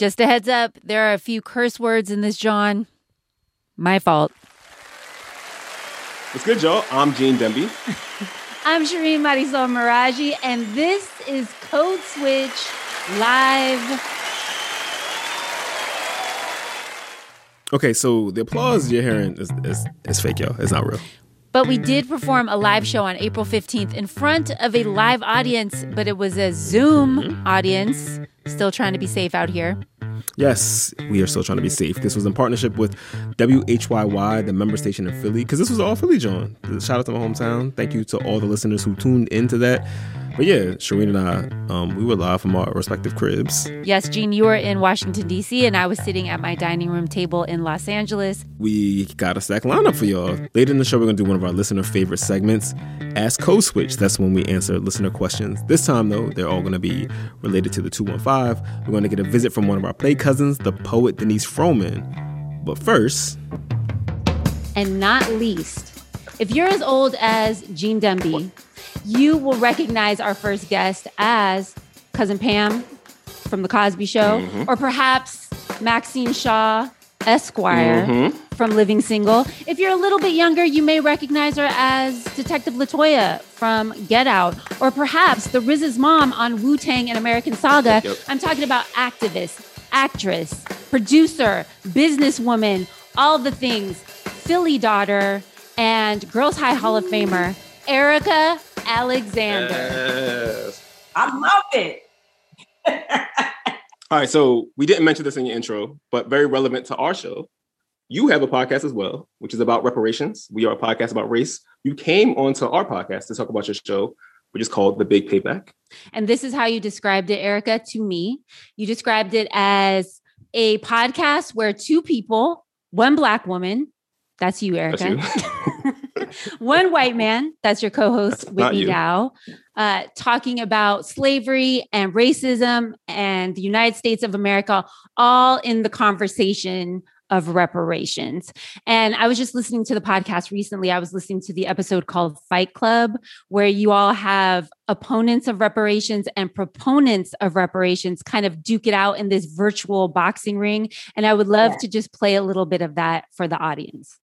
Just a heads up, there are a few curse words in this, jawn. My fault. What's good, y'all? I'm Gene Demby. I'm Shireen Marisol Meraji, and this is Code Switch Live. Okay, so the applause you're hearing is, is, is fake, y'all. It's not real. But we did perform a live show on April 15th in front of a live audience, but it was a Zoom mm-hmm. audience. Still trying to be safe out here. Yes, we are still trying to be safe. This was in partnership with WHYY, the member station in Philly, because this was all Philly, jawn. Shout out to my hometown. Thank you to all the listeners who tuned into that. But yeah, Shireen and I, um, we were live from our respective cribs. Yes, Gene, you were in Washington, D.C., and I was sitting at my dining room table in Los Angeles. We got a stack lineup for y'all. Later in the show, we're going to do one of our listener favorite segments, Ask Code Switch. That's when we answer listener questions. This time, though, they're all going to be related to the 215. We're going to get a visit from one of our play cousins, the poet Denice Frohman. But first, and not least, if you're as old as Gene Demby, you will recognize our first guest as Cousin Pam from The Cosby Show, mm-hmm. or perhaps Maxine Shaw, Esquire mm-hmm. from Living Single. If you're a little bit younger, you may recognize her as Detective Latoya from Get Out, or perhaps the RZA's mom on Wu Tang An American Saga. Yep. I'm talking about activist, actress, producer, businesswoman, all the things, Philly daughter, and Girls High Hall of Famer, Erika Alexander. Yes. I love it. All right, so we didn't mention this in your intro, but very relevant to our show. You have a podcast as well, which is about reparations. We are a podcast about race. You came onto our podcast to talk about your show, which is called The Big Payback. And this is how you described it, Erika, to me. You described it as a podcast where two people, one black woman, that's you, Erika. That's you. one white man, that's your co-host Whitney Dow, uh, talking about slavery and racism and the United States of America, all in the conversation of reparations. And I was just listening to the podcast recently. I was listening to the episode called Fight Club, where you all have opponents of reparations and proponents of reparations kind of duke it out in this virtual boxing ring. And I would love yeah. to just play a little bit of that for the audience.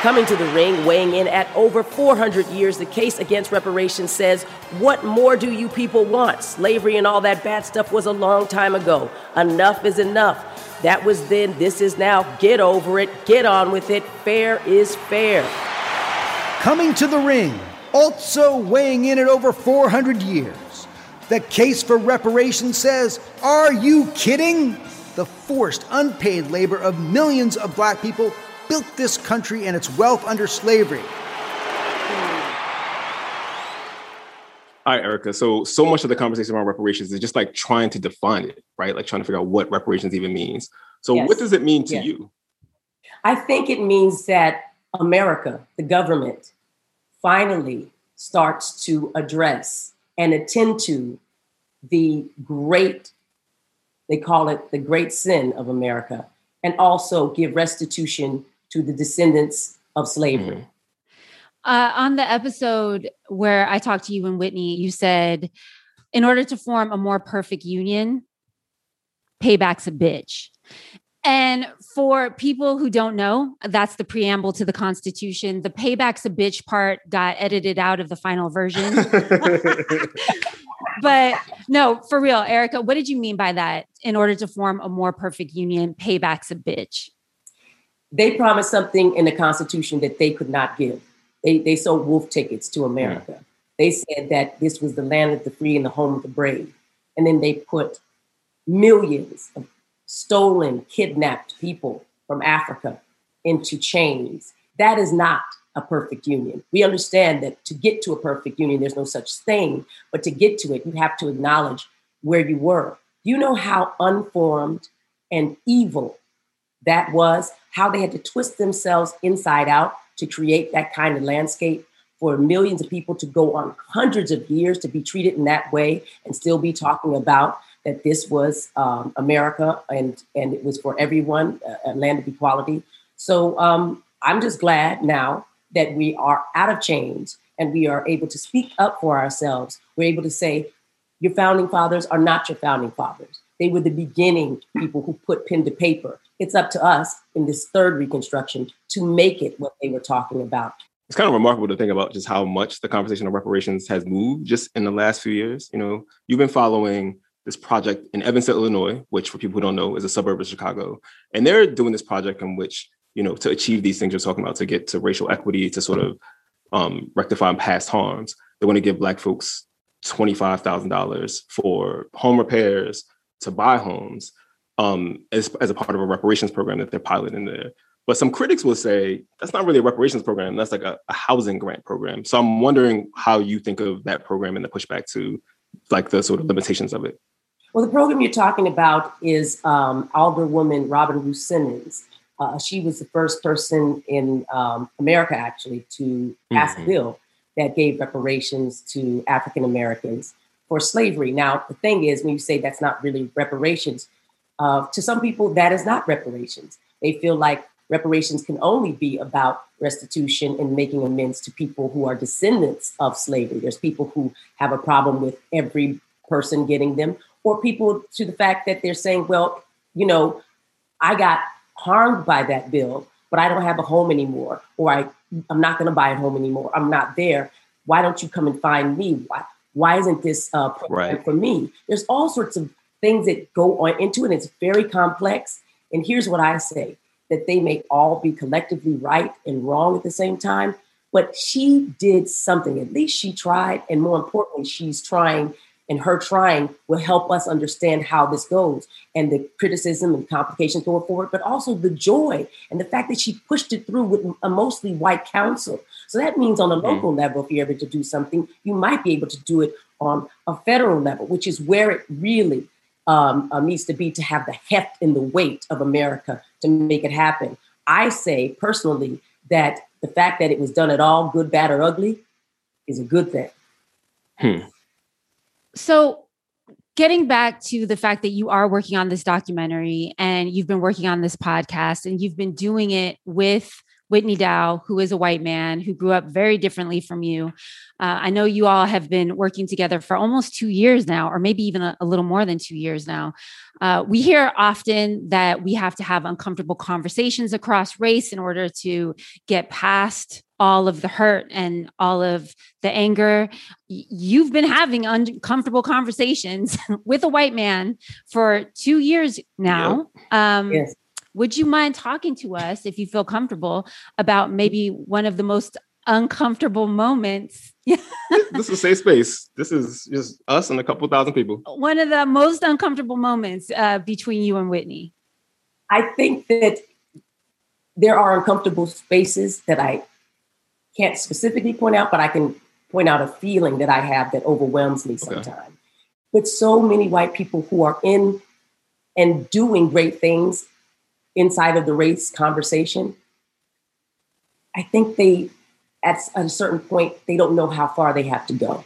Coming to the ring, weighing in at over 400 years, the case against reparations says, What more do you people want? Slavery and all that bad stuff was a long time ago. Enough is enough. That was then, this is now. Get over it, get on with it. Fair is fair. Coming to the ring, also weighing in at over 400 years. The case for reparations says, Are you kidding? The forced, unpaid labor of millions of black people built this country and its wealth under slavery. All right, Erika. So, so much of the conversation around reparations is just like trying to define it, right? Like trying to figure out what reparations even means. So, yes. what does it mean to yes. you? I think it means that America, the government, finally starts to address and attend to the great, they call it the great sin of America, and also give restitution to the descendants of slavery. Mm-hmm. Uh, on the episode where I talked to you and Whitney, you said, in order to form a more perfect union, payback's a bitch. And for people who don't know, that's the preamble to the Constitution. The payback's a bitch part got edited out of the final version. but no, for real, Erika, what did you mean by that? In order to form a more perfect union, payback's a bitch they promised something in the Constitution that they could not give. They, they sold wolf tickets to America. Mm. They said that this was the land of the free and the home of the brave. And then they put millions of stolen, kidnapped people from Africa into chains. That is not a perfect union. We understand that to get to a perfect union, there's no such thing, but to get to it, you have to acknowledge where you were. You know how unformed and evil that was how they had to twist themselves inside out to create that kind of landscape for millions of people to go on hundreds of years to be treated in that way and still be talking about that this was um, America and and it was for everyone, a land of equality. So um, I'm just glad now that we are out of chains and we are able to speak up for ourselves. We're able to say, your founding fathers are not your founding fathers. They were the beginning people who put pen to paper. It's up to us in this third Reconstruction to make it what they were talking about. It's kind of remarkable to think about just how much the conversation of reparations has moved just in the last few years. You know, you've been following this project in Evanston, Illinois, which for people who don't know is a suburb of Chicago. And they're doing this project in which, you know, to achieve these things you're talking about, to get to racial equity, to sort of um, rectify past harms, they want to give Black folks $25,000 for home repairs, to buy homes um, as, as a part of a reparations program that they're piloting there. But some critics will say that's not really a reparations program. That's like a, a, housing grant program. So I'm wondering how you think of that program and the pushback to like the sort of limitations of it. Well, the program you're talking about is um, Alderwoman Robin Rue Simmons. Uh, she was the first person in um, America actually to pass mm-hmm. a bill that gave reparations to African Americans for slavery. Now, the thing is, when you say that's not really reparations, uh, to some people, that is not reparations. They feel like reparations can only be about restitution and making amends to people who are descendants of slavery. There's people who have a problem with every person getting them, or people to the fact that they're saying, well, you know, I got harmed by that bill, but I don't have a home anymore, or I, I'm not going to buy a home anymore. I'm not there. Why don't you come and find me? Why, why isn't this uh, program right. for me? There's all sorts of things that go on into it. It's very complex. And here's what I say that they may all be collectively right and wrong at the same time. But she did something. At least she tried. And more importantly, she's trying and her trying will help us understand how this goes and the criticism and complications going forward, but also the joy and the fact that she pushed it through with a mostly white council. So that means on a mm. local mm. level, if you're able to do something, you might be able to do it on a federal level, which is where it really um, uh, needs to be to have the heft and the weight of America to make it happen. I say personally that the fact that it was done at all, good, bad, or ugly, is a good thing. Hmm. So, getting back to the fact that you are working on this documentary and you've been working on this podcast and you've been doing it with Whitney Dow, who is a white man who grew up very differently from you. Uh, I know you all have been working together for almost two years now, or maybe even a, a little more than two years now. Uh, we hear often that we have to have uncomfortable conversations across race in order to get past all of the hurt and all of the anger. You've been having uncomfortable conversations with a white man for two years now. Yep. Um, yes. Would you mind talking to us, if you feel comfortable, about maybe one of the most uncomfortable moments? this is a safe space. This is just us and a couple thousand people. One of the most uncomfortable moments uh, between you and Whitney. I think that there are uncomfortable spaces that I can't specifically point out, but I can point out a feeling that I have that overwhelms me sometimes. Okay. With so many white people who are in and doing great things inside of the race conversation, I think they, at a certain point, they don't know how far they have to go.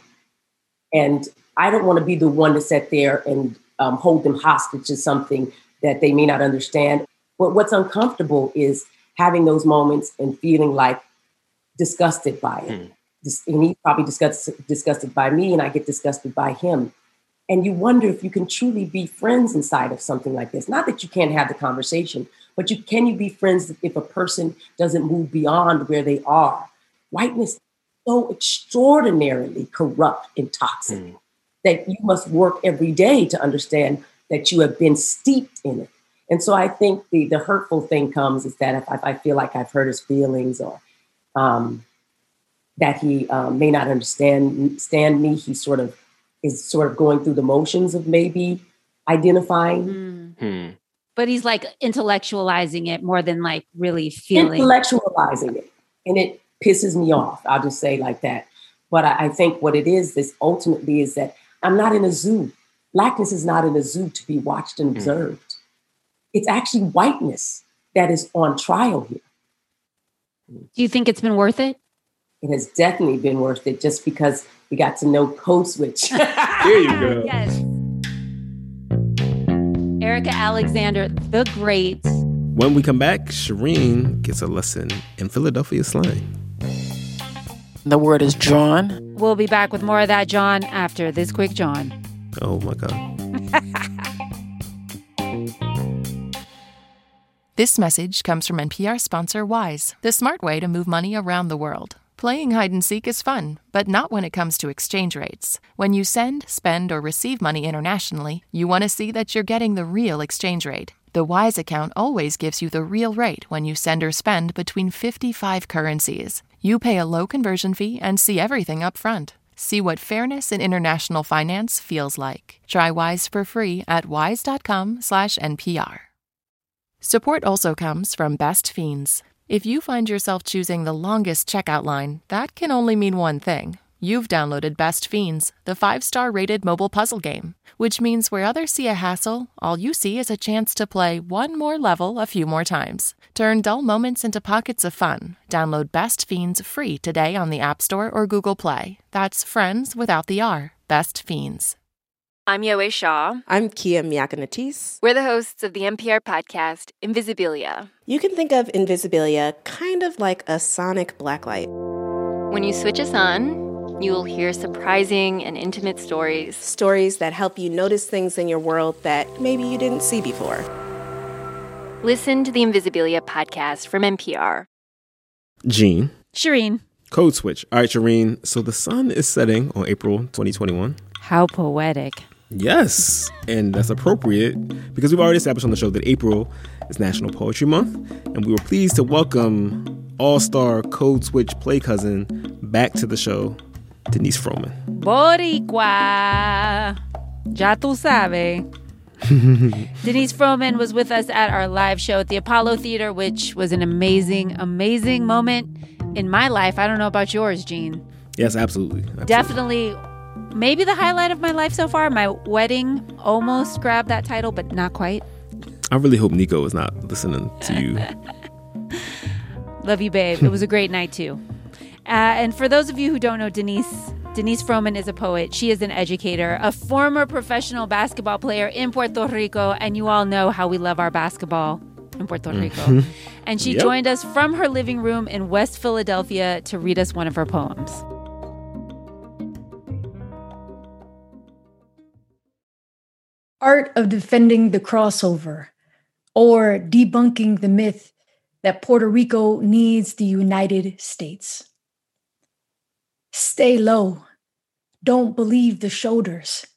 And I don't want to be the one to sit there and um, hold them hostage to something that they may not understand. But what's uncomfortable is having those moments and feeling like disgusted by it. Mm. And he's probably disgusted, disgusted by me, and I get disgusted by him. And you wonder if you can truly be friends inside of something like this. Not that you can't have the conversation, but you can you be friends if a person doesn't move beyond where they are? Whiteness is so extraordinarily corrupt and toxic mm. that you must work every day to understand that you have been steeped in it. And so I think the the hurtful thing comes is that if I, if I feel like I've hurt his feelings or um, that he um, may not understand stand me, he sort of is sort of going through the motions of maybe identifying. Mm. Hmm. But he's like intellectualizing it more than like really feeling. Intellectualizing it. And it pisses me off. I'll just say like that. But I, I think what it is, this ultimately is that I'm not in a zoo. Blackness is not in a zoo to be watched and hmm. observed. Mm. It's actually whiteness that is on trial here. Do you think it's been worth it? It has definitely been worth it just because we got to know Code Switch. there you go. Yes. Erika Alexander, the great. When we come back, Shireen gets a lesson in Philadelphia slang. The word is jawn. We'll be back with more of that, jawn, after this quick jawn. Oh my God. This message comes from NPR sponsor Wise, the smart way to move money around the world. Playing hide and seek is fun, but not when it comes to exchange rates. When you send, spend, or receive money internationally, you want to see that you're getting the real exchange rate. The Wise account always gives you the real rate when you send or spend between 55 currencies. You pay a low conversion fee and see everything up front. See what fairness in international finance feels like. Try Wise for free at wise.com/npr. Support also comes from Best Fiends. If you find yourself choosing the longest checkout line, that can only mean one thing. You've downloaded Best Fiends, the five star rated mobile puzzle game, which means where others see a hassle, all you see is a chance to play one more level a few more times. Turn dull moments into pockets of fun. Download Best Fiends free today on the App Store or Google Play. That's friends without the R. Best Fiends. I'm Yowei Shaw. I'm Kia Miakka Natisse. We're the hosts of the NPR podcast, Invisibilia. You can think of Invisibilia kind of like a sonic blacklight. When you switch us on, you will hear surprising and intimate stories. Stories that help you notice things in your world that maybe you didn't see before. Listen to the Invisibilia podcast from NPR. Gene. Shireen. Code switch. All right, Shireen. So the sun is setting on April 2021. How poetic. Yes, and that's appropriate because we've already established on the show that April is National Poetry Month, and we were pleased to welcome all star Code Switch play cousin back to the show, Denice Frohman. Boricua. Ya tu sabe. Denice Frohman was with us at our live show at the Apollo Theater, which was an amazing, amazing moment in my life. I don't know about yours, Gene. Yes, absolutely. absolutely. Definitely maybe the highlight of my life so far. My wedding almost grabbed that title, but not quite. I really hope Nico is not listening to you. Love you, babe. It was a great night too. Uh, and for those of you who don't know Denice, Denice Frohman is a poet. She is an educator, a former professional basketball player in Puerto Rico, and you all know how we love our basketball in Puerto Rico. Mm-hmm. And she yep. joined us from her living room in West Philadelphia to read us one of her poems. Art of defending the crossover or debunking the myth that Puerto Rico needs the United States. Stay low. Don't believe the shoulders.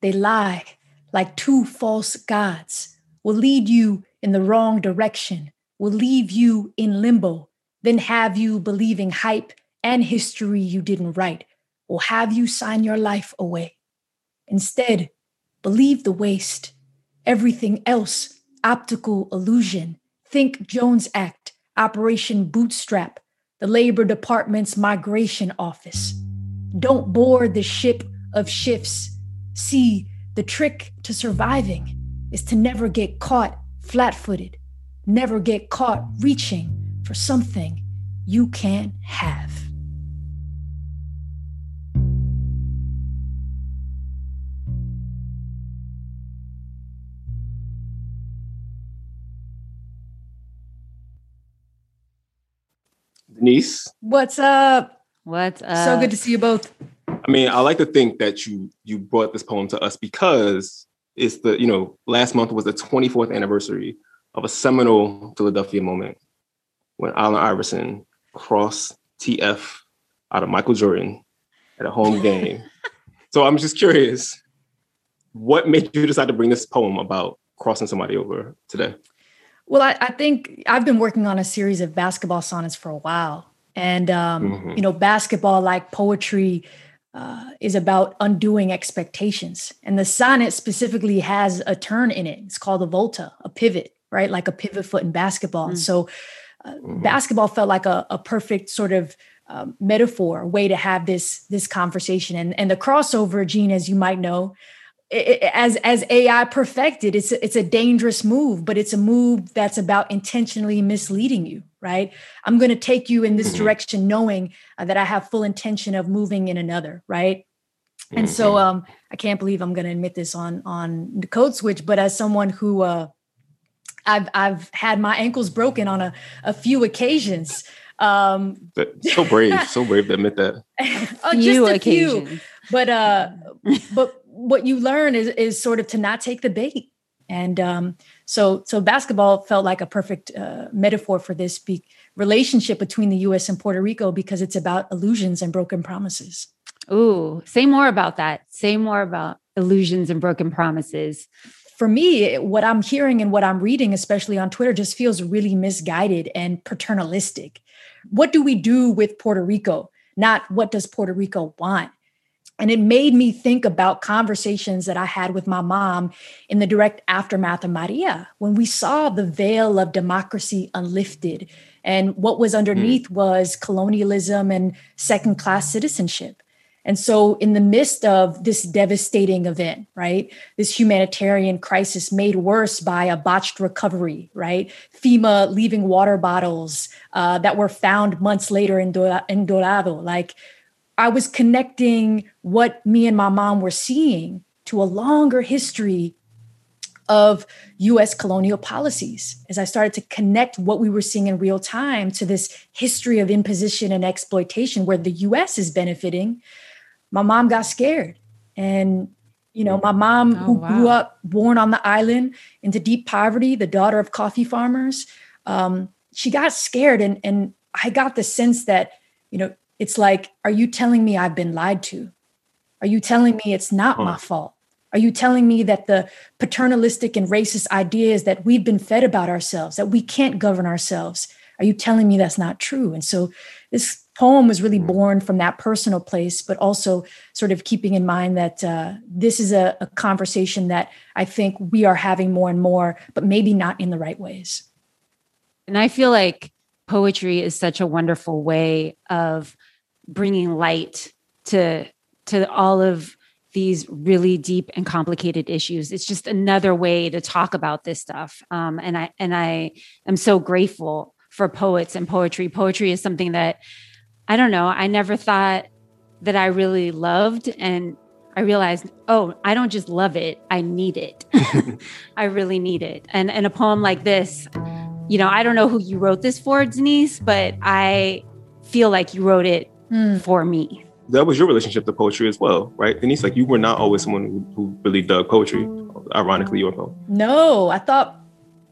They lie like two false gods, will lead you in the wrong direction, will leave you in limbo, then have you believing hype and history you didn't write, will have you sign your life away. Instead, Believe the waist. Everything else, optical illusion. Think Jones Act, Operation Bootstrap, the Labor Department's migration office. Don't board the ship of shifts. See, the trick to surviving is to never get caught flat footed, never get caught reaching for something you can't have. Denice. What's up? What's up? So good to see you both. I mean, I like to think that you you brought this poem to us because it's the, you know, last month was the 24th anniversary of a seminal Philadelphia moment when Allen Iverson crossed TF out of Michael Jordan at a home game. so I'm just curious, what made you decide to bring this poem about crossing somebody over today? Well, I, I, think I've been working on a series of basketball sonnets for a while. And, um, mm-hmm. you know, basketball, like poetry, uh, is about undoing expectations. And the sonnet specifically has a turn in it. It's called a volta, a pivot, right? Like a pivot foot in basketball. Mm-hmm. So uh, mm-hmm. basketball felt like a, a perfect sort of um, metaphor, way to have this this conversation. And, and the crossover, Gene, as you might know, as as AI perfected, it's it's a dangerous move, but it's a move that's about intentionally misleading you, right? I'm going to take you in this mm-hmm. direction, knowing uh, that I have full intention of moving in another, right? And mm-hmm. so, um, I can't believe I'm going to admit this on on the code switch, but as someone who uh, I've I've had my ankles broken on a, a few occasions. Um, so brave, so brave to admit that. oh, just a occasions. few, but uh, but what you learn is is sort of to not take the bait. And um, So, so basketball felt like a perfect uh, metaphor for this be- relationship between the U.S. and Puerto Rico because it's about illusions and broken promises. Ooh, say more about that. Say more about illusions and broken promises. For me, what I'm hearing and what I'm reading, especially on Twitter, just feels really misguided and paternalistic. What do we do with Puerto Rico? Not what does Puerto Rico want? And it made me think about conversations that I had with my mom in the direct aftermath of Maria, when we saw the veil of democracy unlifted. And what was underneath mm. was colonialism and second class citizenship. And so, in the midst of this devastating event, right, this humanitarian crisis made worse by a botched recovery, right, FEMA leaving water bottles uh, that were found months later in, in Dorado, like I was connecting what me and my mom were seeing to a longer history of US colonial policies as I started to connect what we were seeing in real time to this history of imposition and exploitation where the US is benefiting my mom got scared. And, you know, my mom, oh, who wow. grew up born on the island into deep poverty, the daughter of coffee farmers, um, she got scared. And, and I got the sense that, you know, it's like, are you telling me I've been lied to? Are you telling me it's not huh. my fault? Are you telling me that the paternalistic and racist ideas that we've been fed about ourselves, that we can't govern ourselves, are you telling me that's not true? And so this poem was really born from that personal place, but also sort of keeping in mind that uh, this is a, a conversation that I think we are having more and more, but maybe not in the right ways. And I feel like poetry is such a wonderful way of bringing light to to all of these really deep and complicated issues. It's just another way to talk about this stuff. Um, and I and I am so grateful for poets and poetry. Poetry is something that I don't know, I never thought that I really loved. And I realized, oh, I don't just love it, I need it. I really need it. And, and a poem like this, you know, I don't know who you wrote this for, Denice, but I feel like you wrote it mm. for me. That was your relationship to poetry as well, right? Denice, like you were not always someone who, who really dug poetry, ironically, your poem. No, I thought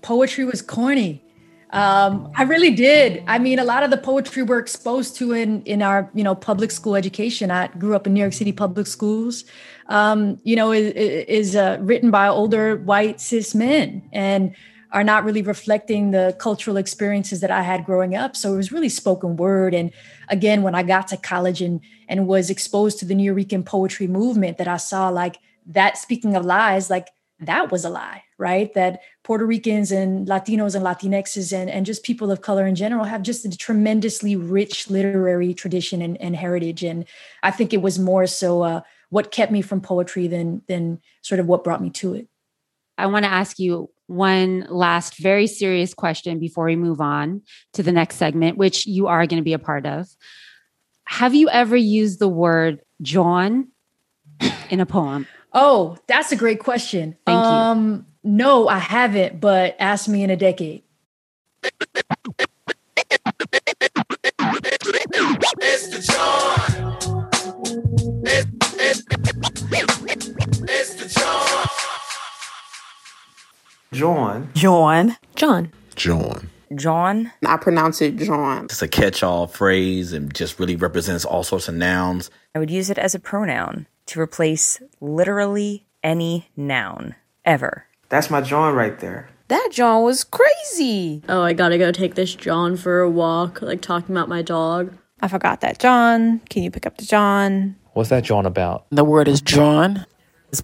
poetry was corny. Um, I really did. I mean, a lot of the poetry we're exposed to in in our you know public school education. I grew up in New York City public schools. Um, you know, is, is uh, written by older white cis men and are not really reflecting the cultural experiences that I had growing up. So it was really spoken word. And again, when I got to college and and was exposed to the Nuyorican poetry movement, that I saw like that. Speaking of lies, like that was a lie, right? That Puerto Ricans and Latinos and Latinxes and, and just people of color in general have just a tremendously rich literary tradition and, and heritage. And I think it was more so uh, what kept me from poetry than than sort of what brought me to it. I want to ask you one last very serious question before we move on to the next segment, which you are going to be a part of. Have you ever used the word jawn in a poem? Oh, that's a great question. Thank um, you. No, I haven't, but ask me in a decade. Jawn. Jawn. Jawn. Jawn. Jawn. I pronounce it jawn. It's a catch all phrase and just really represents all sorts of nouns. I would use it as a pronoun to replace literally any noun ever. That's my jawn right there. That jawn was crazy. Oh, I gotta go take this jawn for a walk, like talking about my dog. I forgot that jawn. Can you pick up the jawn? What's that jawn about? The word is jawn.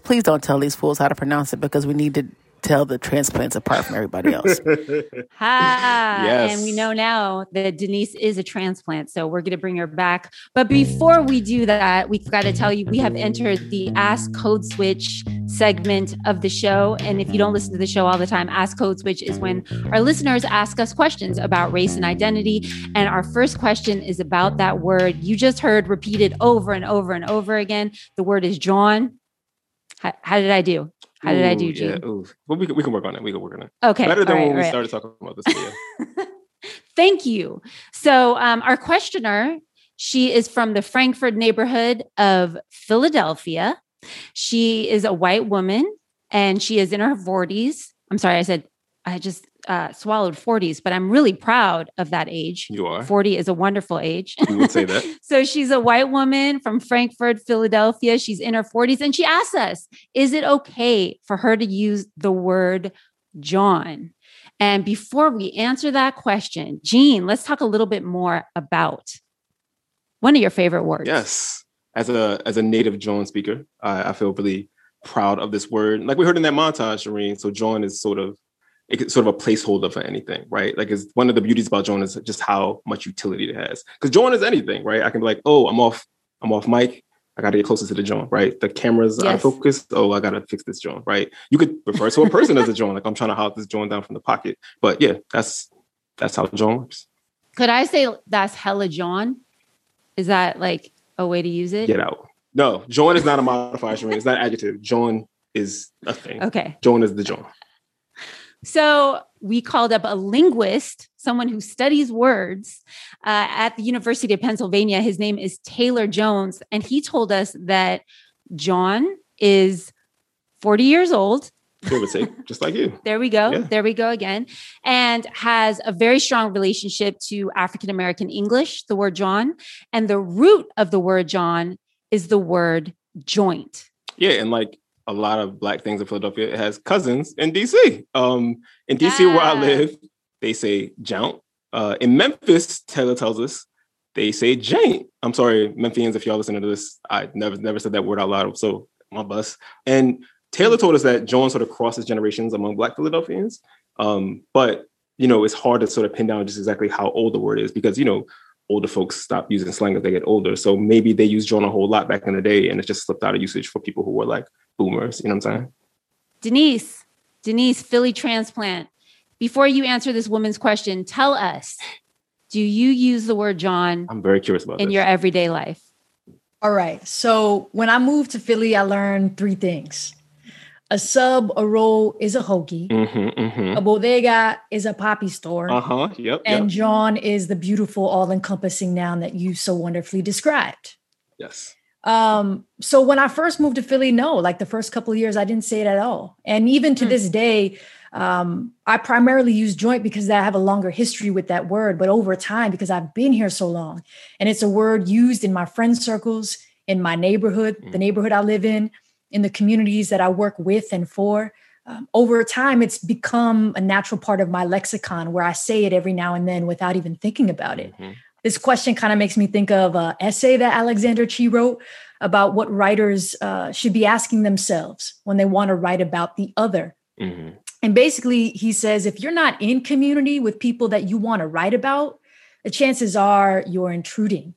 Please don't tell these fools how to pronounce it because we need to tell the transplants apart from everybody else. ha! Yes. And we know now that Denice is a transplant, so we're going to bring her back. But before we do that, we've got to tell you we have entered the Ask Code Switch segment of the show. And if you don't listen to the show all the time, Ask Code Switch is when our listeners ask us questions about race and identity. And our first question is about that word you just heard repeated over and over and over again. The word is jawn. How, how did I do? How did I do, Gene? Yeah, ooh. Well, we can, we can work on it. We can work on it. Okay. Better than right, when right. we started talking about this. Yeah. Thank you. So, um, our questioner, she is from the Frankford neighborhood of Philadelphia. She is a white woman and she is in her 40s. I'm sorry, I said I just uh, swallowed 40s, but I'm really proud of that age. You are. 40 is a wonderful age. You would say that. so she's a white woman from Frankford, Philadelphia. She's in her 40s. And she asks us, is it okay for her to use the word jawn? And before we answer that question, Gene, let's talk a little bit more about one of your favorite words. Yes. As a as a native jawn speaker, I, I feel really proud of this word. Like we heard in that montage, Shireen. So jawn is sort of it's sort of a placeholder for anything, right? Like it's one of the beauties about jawn is just how much utility it has. Because jawn is anything, right? I can be like, oh, I'm off, I'm off mic. I gotta get closer to the jawn, right? The camera's yes. out of focus. Oh, I gotta fix this jawn, right? You could refer to a person as a jawn, like I'm trying to hop this jawn down from the pocket. But yeah, that's that's how jawn works. Could I say that's hella jawn? Is that like a way to use it? Get out. No, Jawn is not a modifier. It's not adjective. Jawn is a thing. Okay. Jawn is the jawn. So we called up a linguist, someone who studies words uh, at the University of Pennsylvania. His name is Taylor Jones. And he told us that jawn is 40 years old. Give or take, just like you. there we go. Yeah. There we go again. And has a very strong relationship to African American English, the word jawn. And the root of the word jawn is the word joint. Yeah. And like a lot of black things in Philadelphia. It has cousins in DC. Um, in DC, where I live, they say jaunt. Uh, in Memphis, Taylor tells us they say jaint. I'm sorry, Memphians, if y'all listening to this, I never never said that word out loud. So my bus. And Taylor told us that jawn sort of crosses generations among Black Philadelphians. Um, but you know, it's hard to sort of pin down just exactly how old the word is because you know older folks stop using slang as they get older. So maybe they used jawn a whole lot back in the day, and it just slipped out of usage for people who were like boomers. You know what I'm saying? Denice, Denice, Philly transplant. Before you answer this woman's question, tell us: Do you use the word jawn? I'm very curious about in this. your everyday life. All right. So when I moved to Philly, I learned three things. A sub, a roll is a hoagie. Mm-hmm, mm-hmm. A bodega is a papi store. Uh huh. Yep. And yep. Jawn is the beautiful, all encompassing noun that you so wonderfully described. Yes. Um, so when I first moved to Philly, no, like the first couple of years, I didn't say it at all. And even to mm. this day, um, I primarily use joint because I have a longer history with that word, but over time, because I've been here so long, and it's a word used in my friend circles, in my neighborhood, mm. the neighborhood I live in, in the communities that I work with and for. Um, over time, it's become a natural part of my lexicon where I say it every now and then without even thinking about it. Mm-hmm this question kind of makes me think of an essay that Alexander Chee wrote about what writers uh, should be asking themselves when they want to write about the other. Mm-hmm. And basically, he says if you're not in community with people that you want to write about, the chances are you're intruding,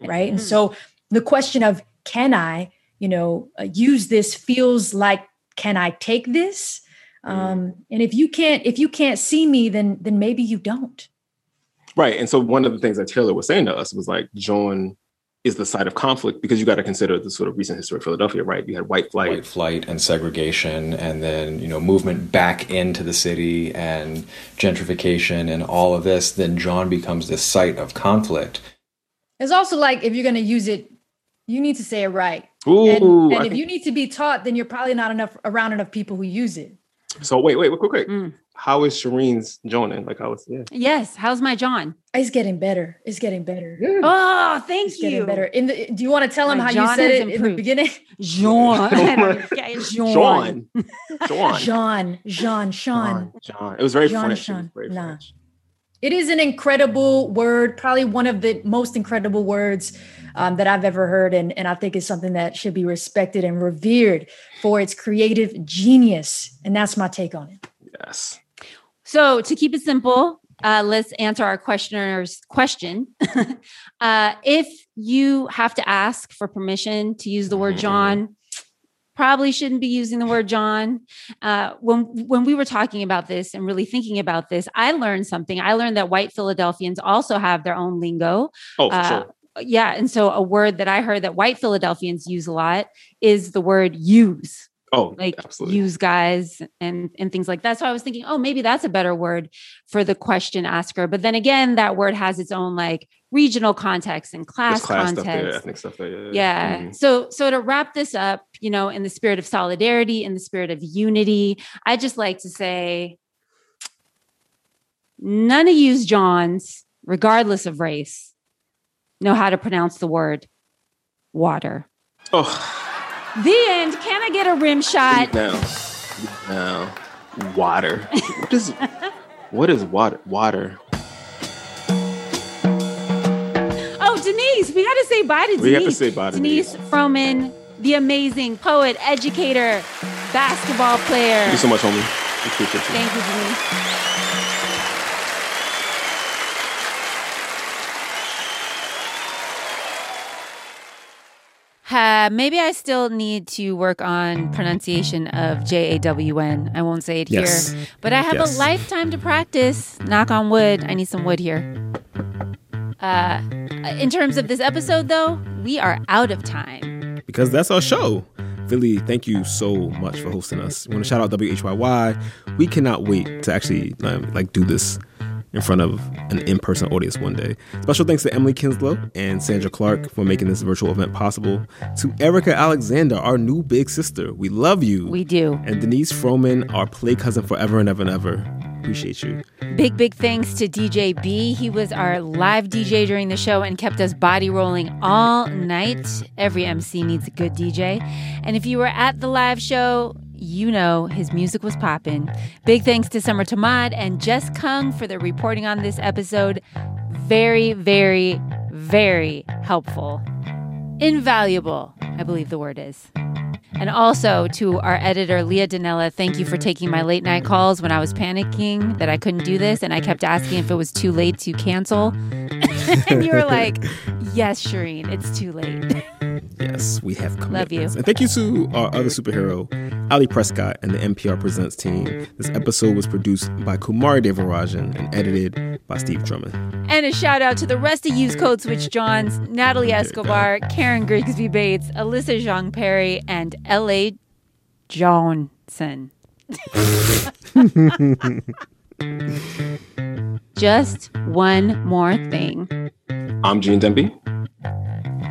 right? Mm-hmm. And so the question of can I, you know, uh, use this feels like can I take this? Mm-hmm. Um, and if you can't, if you can't see me, then then maybe you don't. Right. And so one of the things that Taylor was saying to us was like, jawn is the site of conflict because you got to consider the sort of recent history of Philadelphia, right? You had white flight, white flight, and segregation, and then you know movement back into the city and gentrification and all of this. Then jawn becomes this site of conflict. It's also like if you're going to use it, you need to say it right. Ooh, and, and if you need to be taught, then you're probably not enough around enough people who use it. So wait, wait, quick, quick. Mm how is Shireen's Jonan? Like how is yeah. Yes. How's my jawn? It's getting better. It's getting better. Yeah. Oh, thank it's you. Getting better. In the, do you want to tell him my how John you said it improved. in the beginning? John. John. John. John. John. Sean. John. It was very John, French. Sean. Very nah. French. It is an incredible word, probably one of the most incredible words um, that I've ever heard. And, and I think it's something that should be respected and revered for its creative genius. And that's my take on it. Yes. So to keep it simple, uh, let's answer our questioner's question. uh, if you have to ask for permission to use the word mm-hmm. jawn, probably shouldn't be using the word jawn. Uh, when when we were talking about this and really thinking about this, I learned something. I learned that white Philadelphians also have their own lingo. Oh, uh, sure. Yeah, and so a word that I heard that white Philadelphians use a lot is the word use. Oh, like absolutely. use guys and and things like that. So I was thinking, oh, maybe that's a better word for the question asker. But then again, that word has its own like regional context and class, class context, ethnic stuff there. Yeah. yeah. Mm-hmm. So so to wrap this up, you know, in the spirit of solidarity, in the spirit of unity, I just like to say, none of you jawns, regardless of race, know how to pronounce the word water. Oh. The end. Can I get a rim shot? No. now, water. what is what is water? Water. Oh, Denice, we got to say bye to Denice. We have to say bye to Denice Frohman, the amazing poet, educator, basketball player. Thank you so much, homie. Appreciate you. Thank you, Denice. Uh, maybe I still need to work on pronunciation of J A W N. I won't say it Yes. here, but I have Yes. a lifetime to practice. Knock on wood. I need some wood here. Uh, in terms of this episode, though, we are out of time. because that's our show. Philly, thank you so much for hosting us. We want to shout out WHYY. We cannot wait to actually um, like do this in front of an in-person audience one day. Special thanks to Emily Kinslow and Sandra Clark for making this virtual event possible. To Erika Alexander, our new big sister, we love you. We do. And Denice Frohman, our play cousin forever and ever and ever. Appreciate you. Big, big thanks to DJ B. He was our live DJ during the show and kept us body rolling all night. Every MC needs a good DJ. And if you were at the live show, you know his music was popping. Big thanks to Summer Thomad and Jess Kung for their reporting on this episode. Very, very, very helpful. Invaluable, I believe the word is. And also to our editor, Leah Donnella, thank you for taking my late night calls when I was panicking that I couldn't do this. And I kept asking if it was too late to cancel. and you were like, yes, Shireen, it's too late. Yes, we have commitments. Love you. And thank you to our other superhero, Ali Prescott, and the NPR Presents team. This episode was produced by Kumari Devarajan and edited by Steve Drummond. And a shout out to the rest of Use Code Switch jawns, Natalie Escobar, Karen Grigsby Bates, Alyssa Jeong Perry, and L.A. Johnson. Just one more thing. I'm Gene Demby.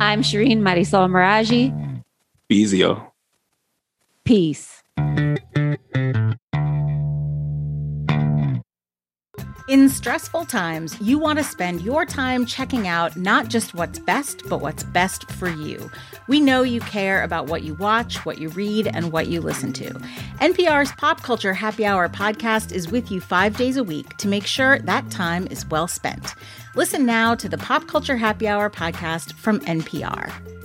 I'm Shireen Marisol Meraji. Bezio. Peace. In stressful times, you want to spend your time checking out not just what's best, but what's best for you. We know you care about what you watch, what you read, and what you listen to. NPR's Pop Culture Happy Hour podcast is with you five days a week to make sure that time is well spent. Listen now to the Pop Culture Happy Hour podcast from NPR.